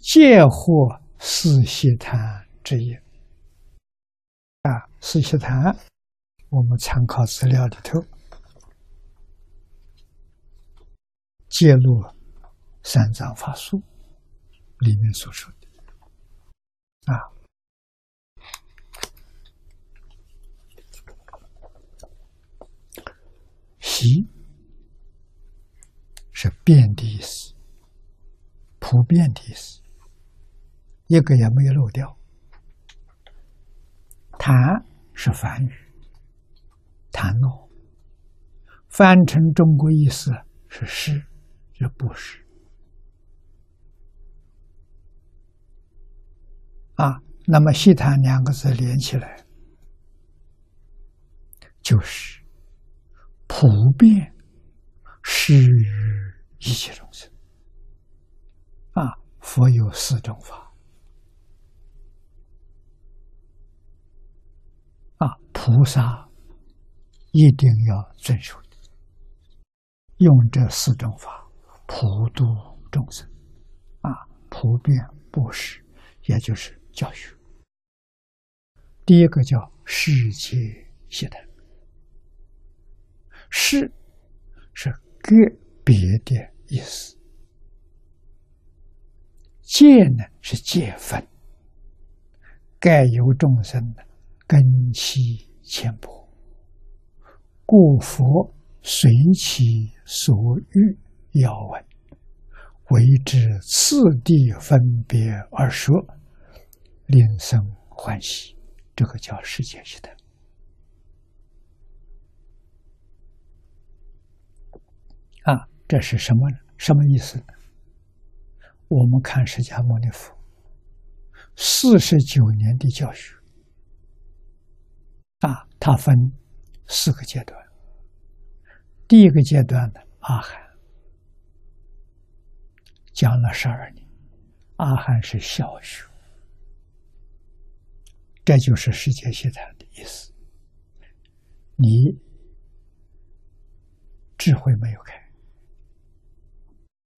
皆获四悉檀之业。啊，四悉檀，我们参考资料里头揭露三藏法术里面所说的啊。习是遍的意思，普遍的意思，一个也没有漏掉。谈是梵语，谈诺，翻成中国意思是是，是不是。啊，那么“西谈”两个字连起来，就是。普遍施于一切众生啊！佛有四种法啊，菩萨一定要遵守的，用这四种法普度众生啊，普遍布施，也就是教学。第一个叫世界系统。是，是个别的意思。戒呢是戒分，盖由众生的根器浅薄，故佛随其所欲要闻，为之次第分别而说，令生欢喜。这个叫世界系的。啊，这是什么？什么意思？我们看释迦牟尼佛四十九年的教学啊，它分四个阶段。第一个阶段的阿含讲了十二年，阿含是小学，这就是世界系统的意思。你智慧没有开。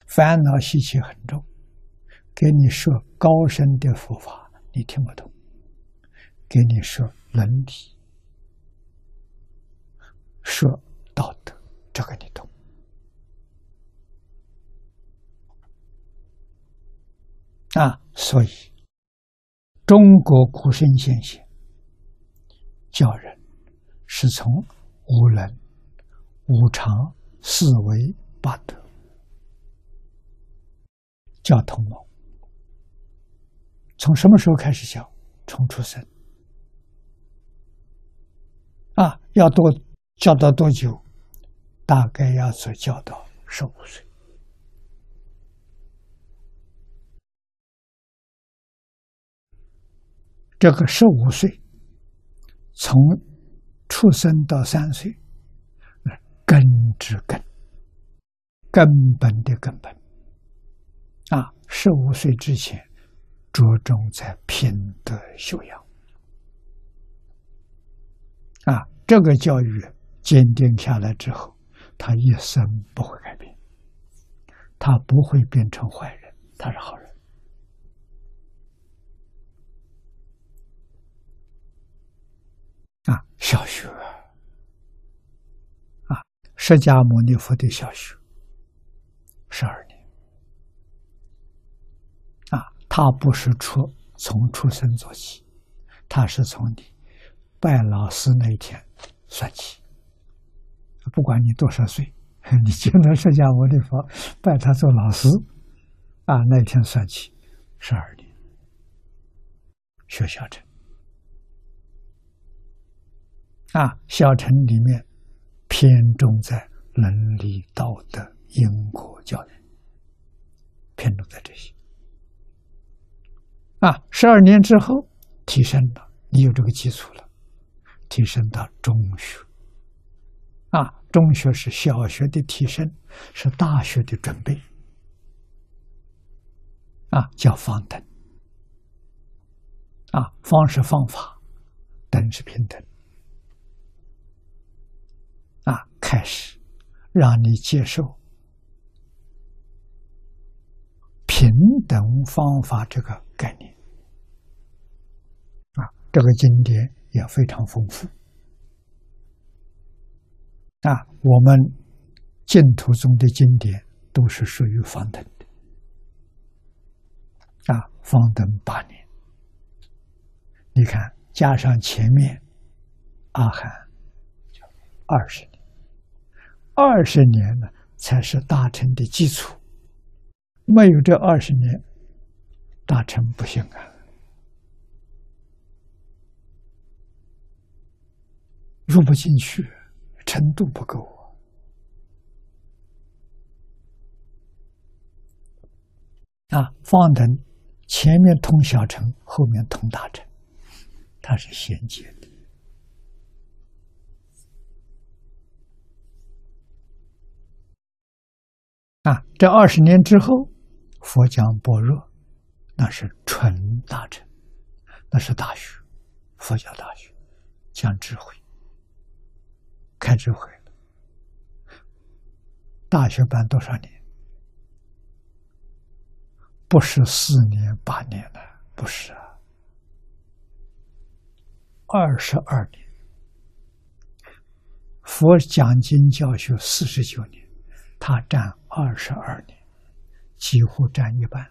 烦恼习气很重，给你说高深的佛法，你听不懂；给你说伦理、说道德，这个你懂。啊，所以中国古圣先贤教人是从无能、无常、四维、八德。教同谋，从什么时候开始教？从出生啊，要多教到多久？大概要做教到十五岁。这个十五岁，从出生到三岁，根之根，根本的根本。啊，十五岁之前，着重在品德修养。啊，这个教育坚定下来之后，他一生不会改变，他不会变成坏人，他是好人。啊，小学啊，释迦牟尼佛的小学，十二年。啊他不是出从出生做起，他是从你拜老师那一天算起。不管你多少岁，你见到释迦牟尼佛拜他做老师，啊，那一天算起十二年。学小乘，啊，小乘里面偏重在伦理道德、因果教育，偏重在这些。啊，十二年之后提升了，你有这个基础了，提升到中学。啊，中学是小学的提升，是大学的准备。啊，叫方等。啊，方是方法，等是平等。啊，开始让你接受。平等方法这个概念啊，这个经典也非常丰富啊。我们净土中的经典都是属于方等的啊，方等八年。你看，加上前面阿含，二十年，二十年呢才是大乘的基础。没有这二十年，大乘不行啊，入不进去，程度不够啊！方等前面通小乘，后面通大乘，它是衔接的啊！这二十年之后。佛讲般若，那是纯大乘，那是大学，佛教大学讲智慧，开智慧了。大学班多少年？不是四年八年了，不是啊，二十二年。佛讲经教学四十九年，他占二十二年。几乎占一半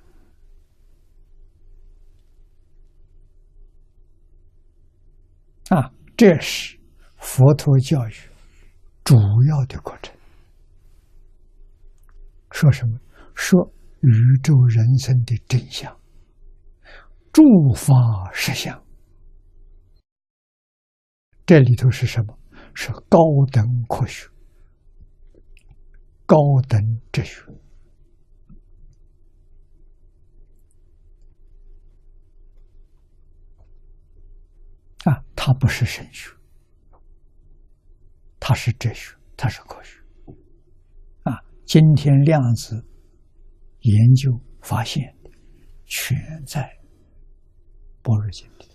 啊！这是佛陀教育主要的过程。说什么？说宇宙人生的真相，诸法实相。这里头是什么？是高等科学、高等哲学。啊，它不是神学，它是哲学，它是科学。啊，今天量子研究发现的，全在般若经里。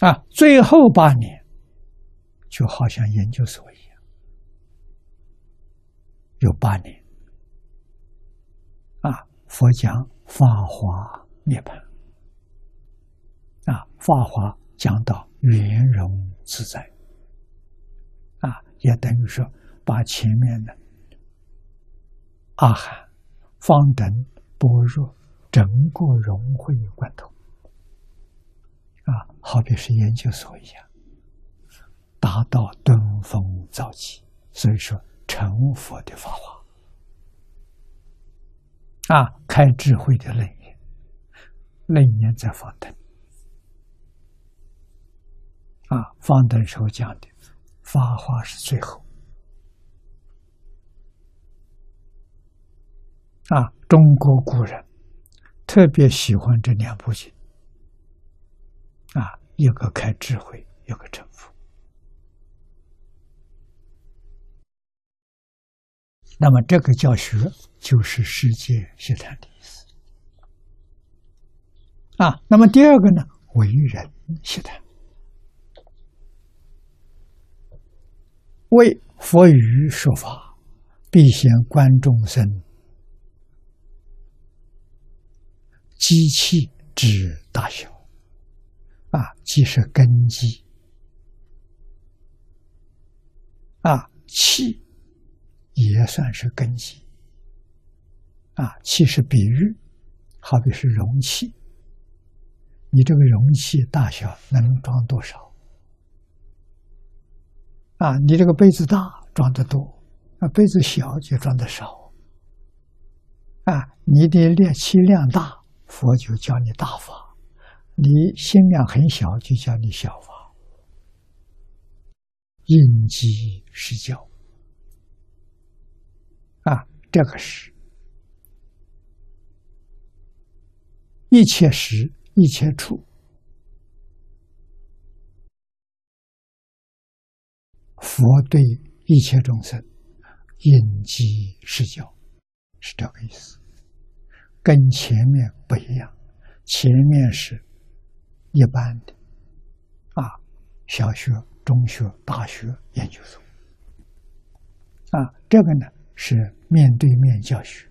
啊，最后八年就好像研究所一样，有八年。啊，佛讲法华涅槃。啊，法华讲到圆融自在，啊，也等于说把前面的阿含、方等、般若整个融会贯通，啊，好比是研究所一样，达到登峰造极，所以说成佛的法华，啊，开智慧的内念，内念在方等。啊，方等时候讲的《法华》是最后。啊，中国古人特别喜欢这两部经。啊，一个开智慧，一个成佛。那么这个教学就是世界学谈的意思。啊，那么第二个呢，为人学谈。为佛语说法，必先观众生机器之大小，啊，即是根基，啊，气也算是根基，啊，气是比喻，好比是容器，你这个容器大小能装多少？啊，你这个杯子大，装的多；啊，杯子小就装的少。啊，你的练气量大，佛就教你大法；你心量很小，就教你小法。应机施教。啊，这个是，一切时，一切处。佛对一切众生应机施教，是这个意思，跟前面不一样。前面是一般的，啊，小学、中学、大学、研究所，啊，这个呢是面对面教学，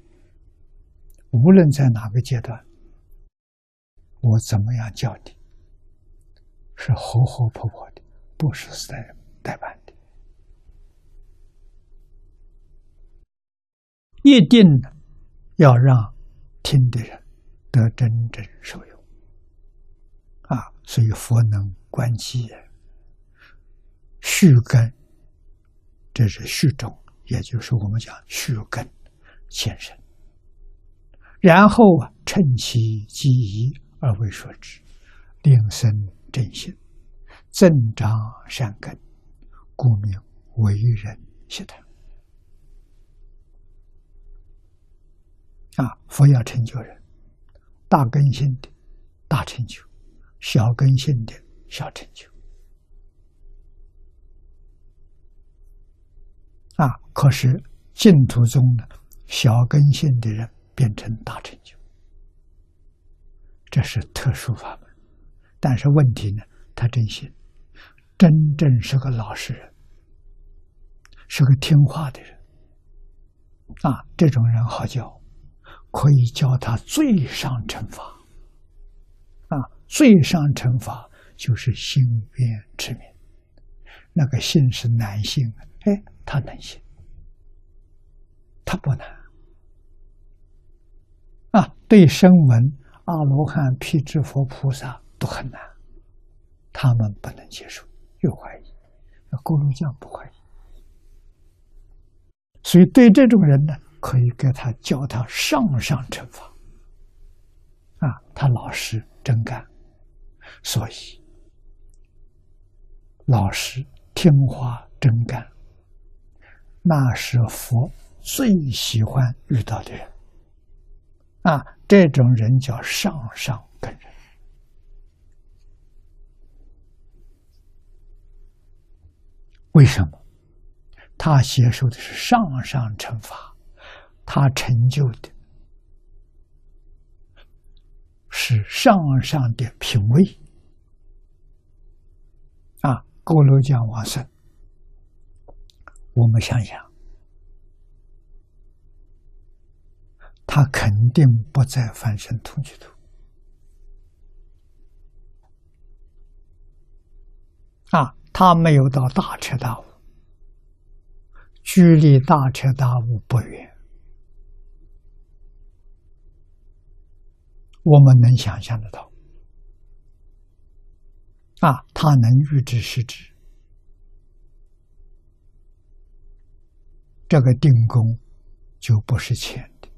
无论在哪个阶段，我怎么样教你，是活活泼泼的，不是代代办的，一定要让听的人得真正受用啊！所以佛能观机，续根，这是续种。也就是我们讲续根前身，然后啊，趁其机宜而为说之，令生正心，增长善根，故名为人习谈。啊，佛要成就人，大根性的大成就，小根性的小成就。啊！可是净土中的小根性的人变成大成就，这是特殊法门。但是问题呢，他真心，真正是个老实人，是个听话的人。啊，这种人好教，可以教他最上乘法。啊，最上乘法就是心愿持名，那个性是男性，哎。他能行，他不难啊！对声闻、阿罗汉、辟支佛菩萨都很难，他们不能接受，又怀疑。锅炉匠不怀疑，所以对这种人呢，可以给他教他上上乘法啊，他老实真干，所以老实听话真干。那是佛最喜欢遇到的人，啊，这种人叫上上根人。为什么？他接受的是上上乘法，他成就的是上上的品位。啊，锅炉匠往生。我们想想，他肯定不在翻身土居土啊，他没有到大彻大悟，距离大彻大悟不远。我们能想象得到啊，他能预知时知。这个定功就不是浅的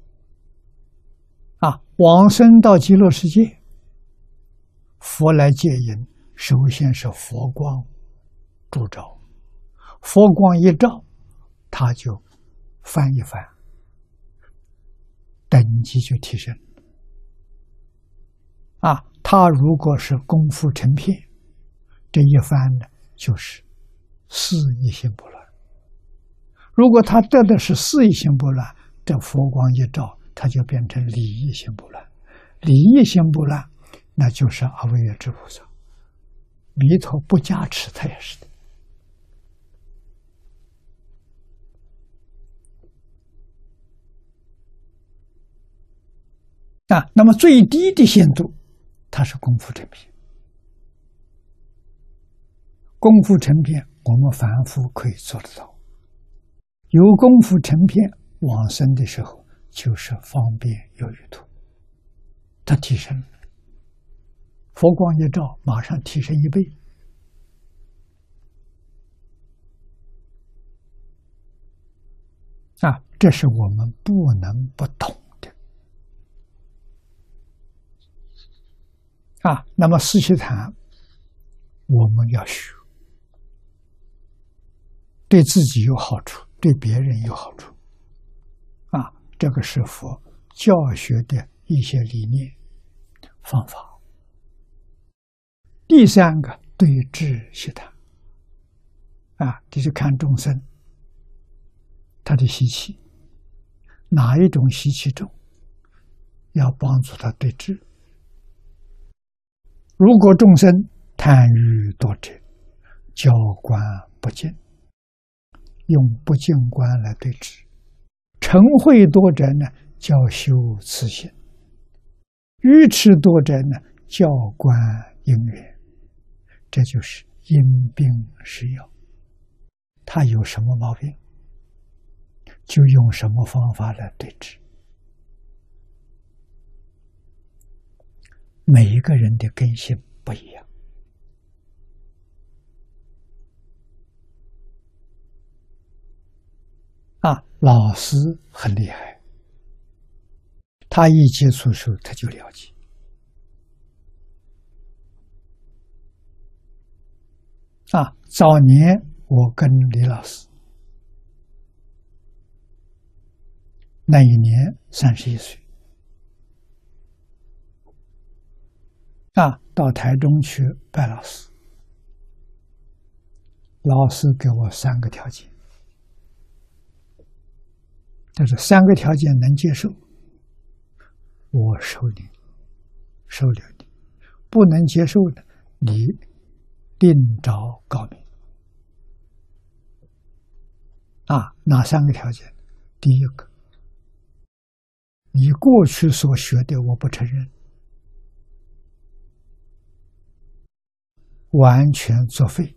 啊！往生到极乐世界，佛来接引，首先是佛光助照，佛光一照，他就翻一翻，等级就提升啊！他如果是功夫成片，这一翻呢，就是四意心不乱。如果他得的是四意心不乱，这佛光一照，他就变成理意心不乱。理意心不乱，那就是阿惟越之菩萨。弥陀不加持，他也是的。啊，那么最低的限度，它是功夫成片。功夫成片，我们凡夫可以做得到。有功夫成片往生的时候，就是方便有余土，它提升，佛光一照，马上提升一倍。啊，这是我们不能不懂啊，那么四悉檀，我们要学，对自己有好处。对别人有好处，啊，这个是佛教学的一些理念方法。第三个对治习谈，啊，就是看众生他的习气，哪一种习气重，要帮助他对治。如果众生贪欲多者，教官不敬。用不净观来对治，嗔恚多者呢，叫修慈心；愚痴多者呢，教观因缘。这就是因病施药，他有什么毛病，就用什么方法来对治。每一个人的根性不一样。啊，老师很厉害，他一接触时候他就了解。啊，早年我跟李老师，那一年三十一岁，啊，到台中去拜老师，老师给我三个条件。但是三个条件能接受，我收你，收留你；不能接受的，你另找高明。啊，哪三个条件？第一个，你过去所学的我不承认，完全作废。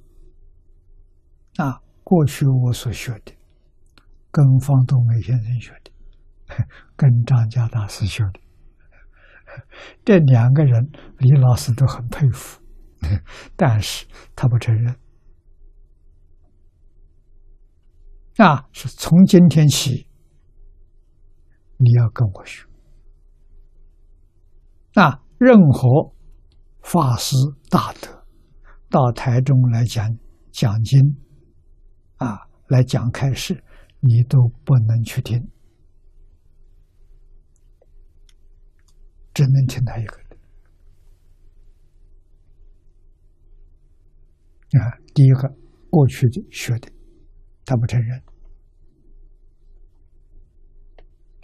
啊，过去我所学的。跟方东梅先生学的，跟张家大师学的，这两个人李老师都很佩服，但是他不承认。啊，是从今天起，你要跟我学。啊，任何法师大德到台中来讲讲经，啊，来讲开示。你都不能去听，只能听他一个人。啊，第一个过去的学的，他不承认。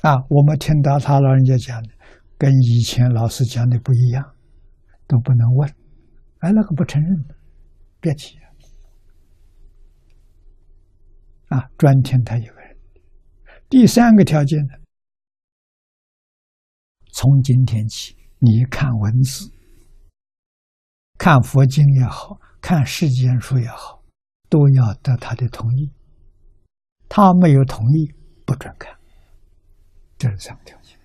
啊，我们听到他老人家讲的，跟以前老师讲的不一样，都不能问。哎，那个不承认的，别提。啊，专听他一个人。第三个条件呢，从今天起，你看文字、看佛经也好看世间书也好，都要得他的同意。他没有同意，不准看。这是三个条件。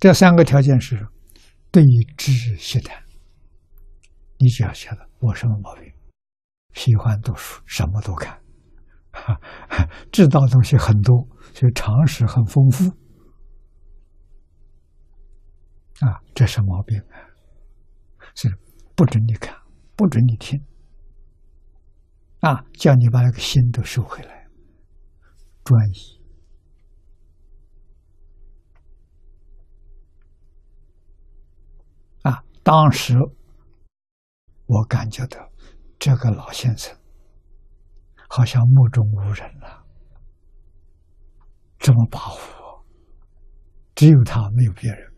这三个条件是对知识谈。你只要晓得我什么毛病，喜欢读书，什么都看，哈知道东西很多，所以常识很丰富。啊，这是毛病啊！是不准你看，不准你听。啊，叫你把那个心都收回来，专一。当时。我感觉到这个老先生好像目中无人了，这么保护我，只有他没有别人。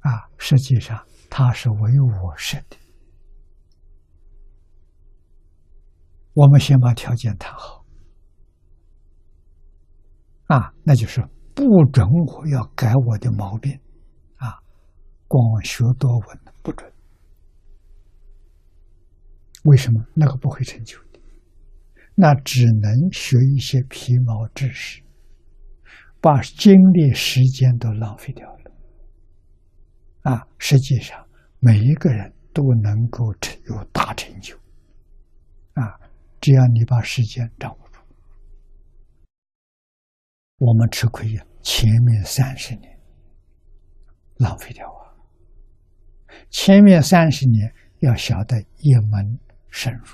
啊，实际上他是为我设的。我们先把条件谈好，啊，那就是不准我要改我的毛病，光学多闻。不准？为什么那个不会成就的？那只能学一些皮毛知识，把精力、时间都浪费掉了。啊，实际上每一个人都能够成有大成就。啊，只要你把时间掌握住。我们吃亏呀，前面三十年浪费掉啊。前面三十年要晓得一门深入，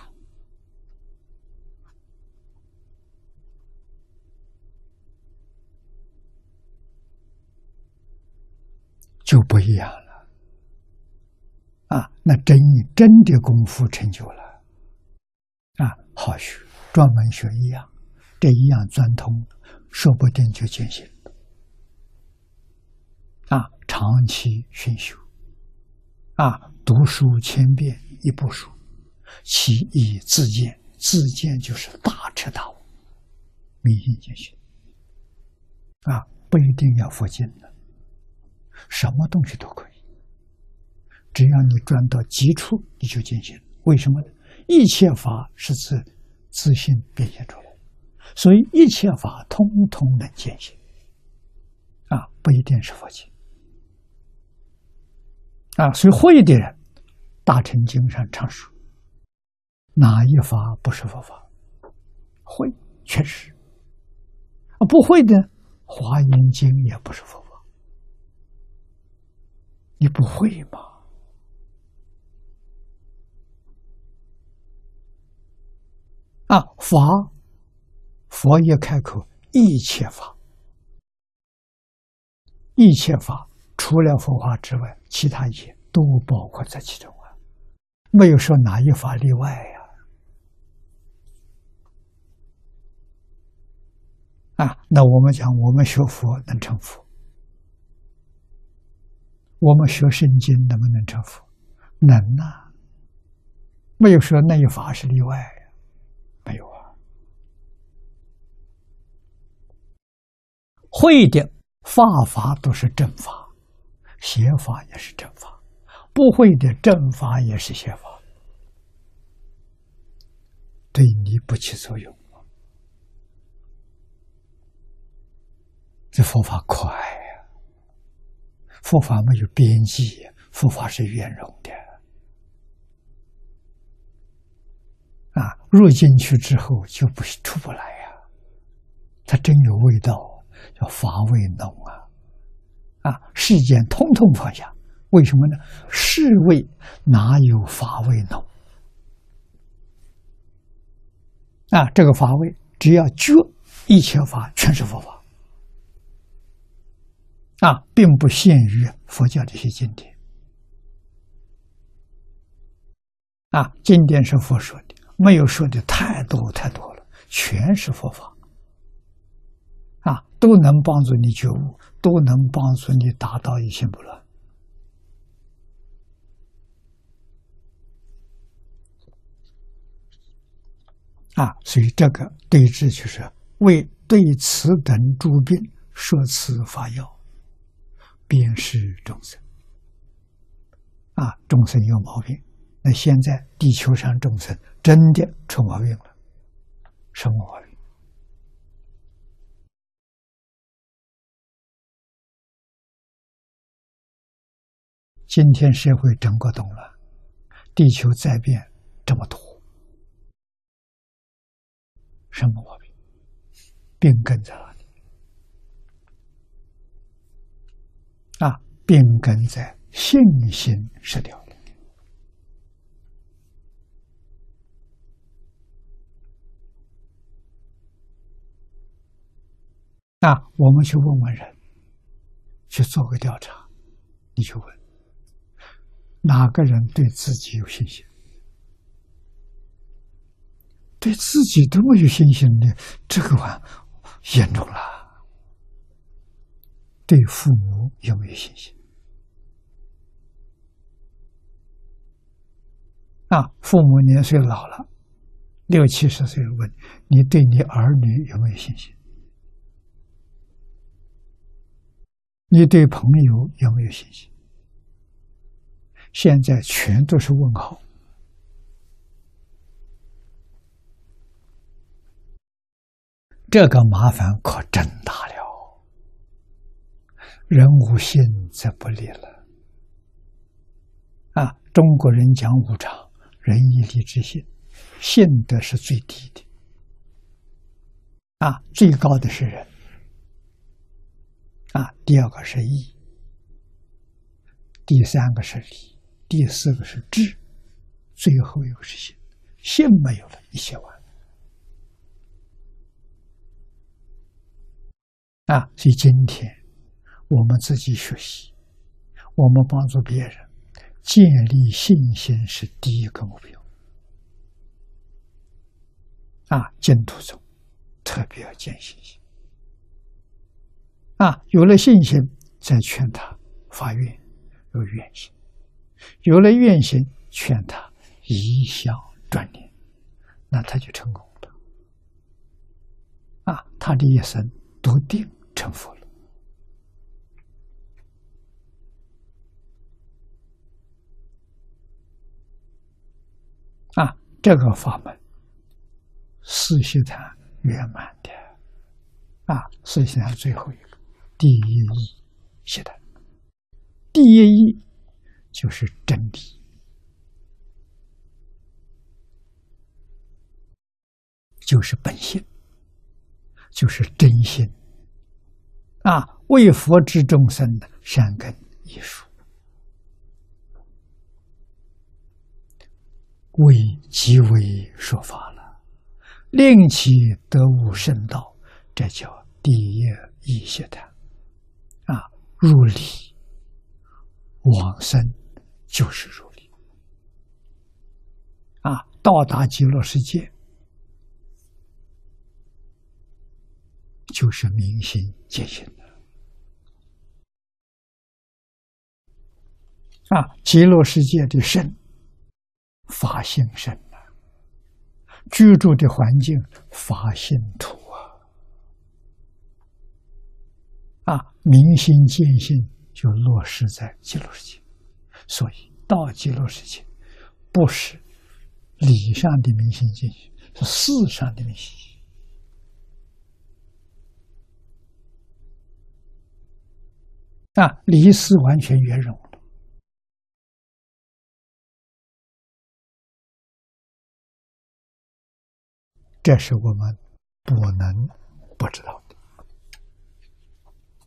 就不一样了。啊，那真真的功夫成就了，啊，好学，专门学一样，这一样钻通，说不定就见性了。啊，长期熏修。啊，读书千遍一部书，其意自见，自见就是大彻大悟，明心见性。啊，不一定要佛经的，什么东西都可以，只要你转到极处，你就见性。为什么呢？一切法是自自信变现出来，所以一切法通通能见性。啊，不一定是佛经。啊，所以会的人，《大乘经》上常说，哪一法不是佛法？会，确实。啊，不会的，《华严经》也不是佛法。你不会吗？啊，法，佛一开口，一切法，一切法。除了佛法之外，其他一切都包括在其中啊，没有说哪一法例外呀。啊，那我们讲，我们学佛能成佛，我们学圣经能不能成佛？能啊，没有说那一法是例外，没有啊。会的法法都是正法。邪法也是正法，不会的正法也是邪法，对你不起作用。这佛法快呀，佛法没有边际，佛法是圆融的。啊，入进去之后就不出不来呀，它真有味道，叫法味浓啊。啊，世间通通放下，为什么呢？是为哪有法为呢？啊，这个法味，只要觉一切法全是佛法，啊，并不限于佛教这些经典。啊，经典是佛说的，没有说的太多太多了，全是佛法。都能帮助你觉悟，都能帮助你达到一心不乱。啊，所以这个对治就是为对此等诸病设此法药，便是众生。啊，众生有毛病，那现在地球上众生真的出毛病了，什么毛病？今天社会整个动乱，地球在变这么多，什么毛病？病根在哪里？啊，病根在信心失掉了。那我们去问问人，去做个调查，你去问。哪个人对自己有信心？对自己都没有信心的，这个话严重了。对父母有没有信心？啊，父母年岁老了，六七十岁，问你对你儿女有没有信心？你对朋友有没有信心？现在全都是问号，这个麻烦可真大了。人无信则不立了。啊，中国人讲无常，仁义礼智信，信德是最低的。啊，最高的是仁。啊，第二个是义，第三个是礼。第四个是智，最后一个是信，信没有了，一切完了。啊，所以今天我们自己学习，我们帮助别人建立信心是第一个目标。啊，净土中特别要建信心。啊，有了信心，再劝他发愿，有愿心。有了愿心，劝他一向转念，那他就成功了。啊，他的一生笃定成佛了。啊，这个法门，四悉檀圆满的。啊，四悉檀最后一个第一义悉檀，第一义就是真理。就是本性，就是真心啊！为佛之众生的善根艺术，为即为说法了，令其得悟圣道，这叫第一义学的啊！入理往生就是如理啊！到达极乐世界。就是明心见性的啊！极乐世界的圣法性圣啊，居住的环境法性土啊！啊，明心见性就落实在极乐世界，所以到极乐世界不是理上的明心见性，是事上的明心。啊，离世完全圆融了，这是我们不能不知道。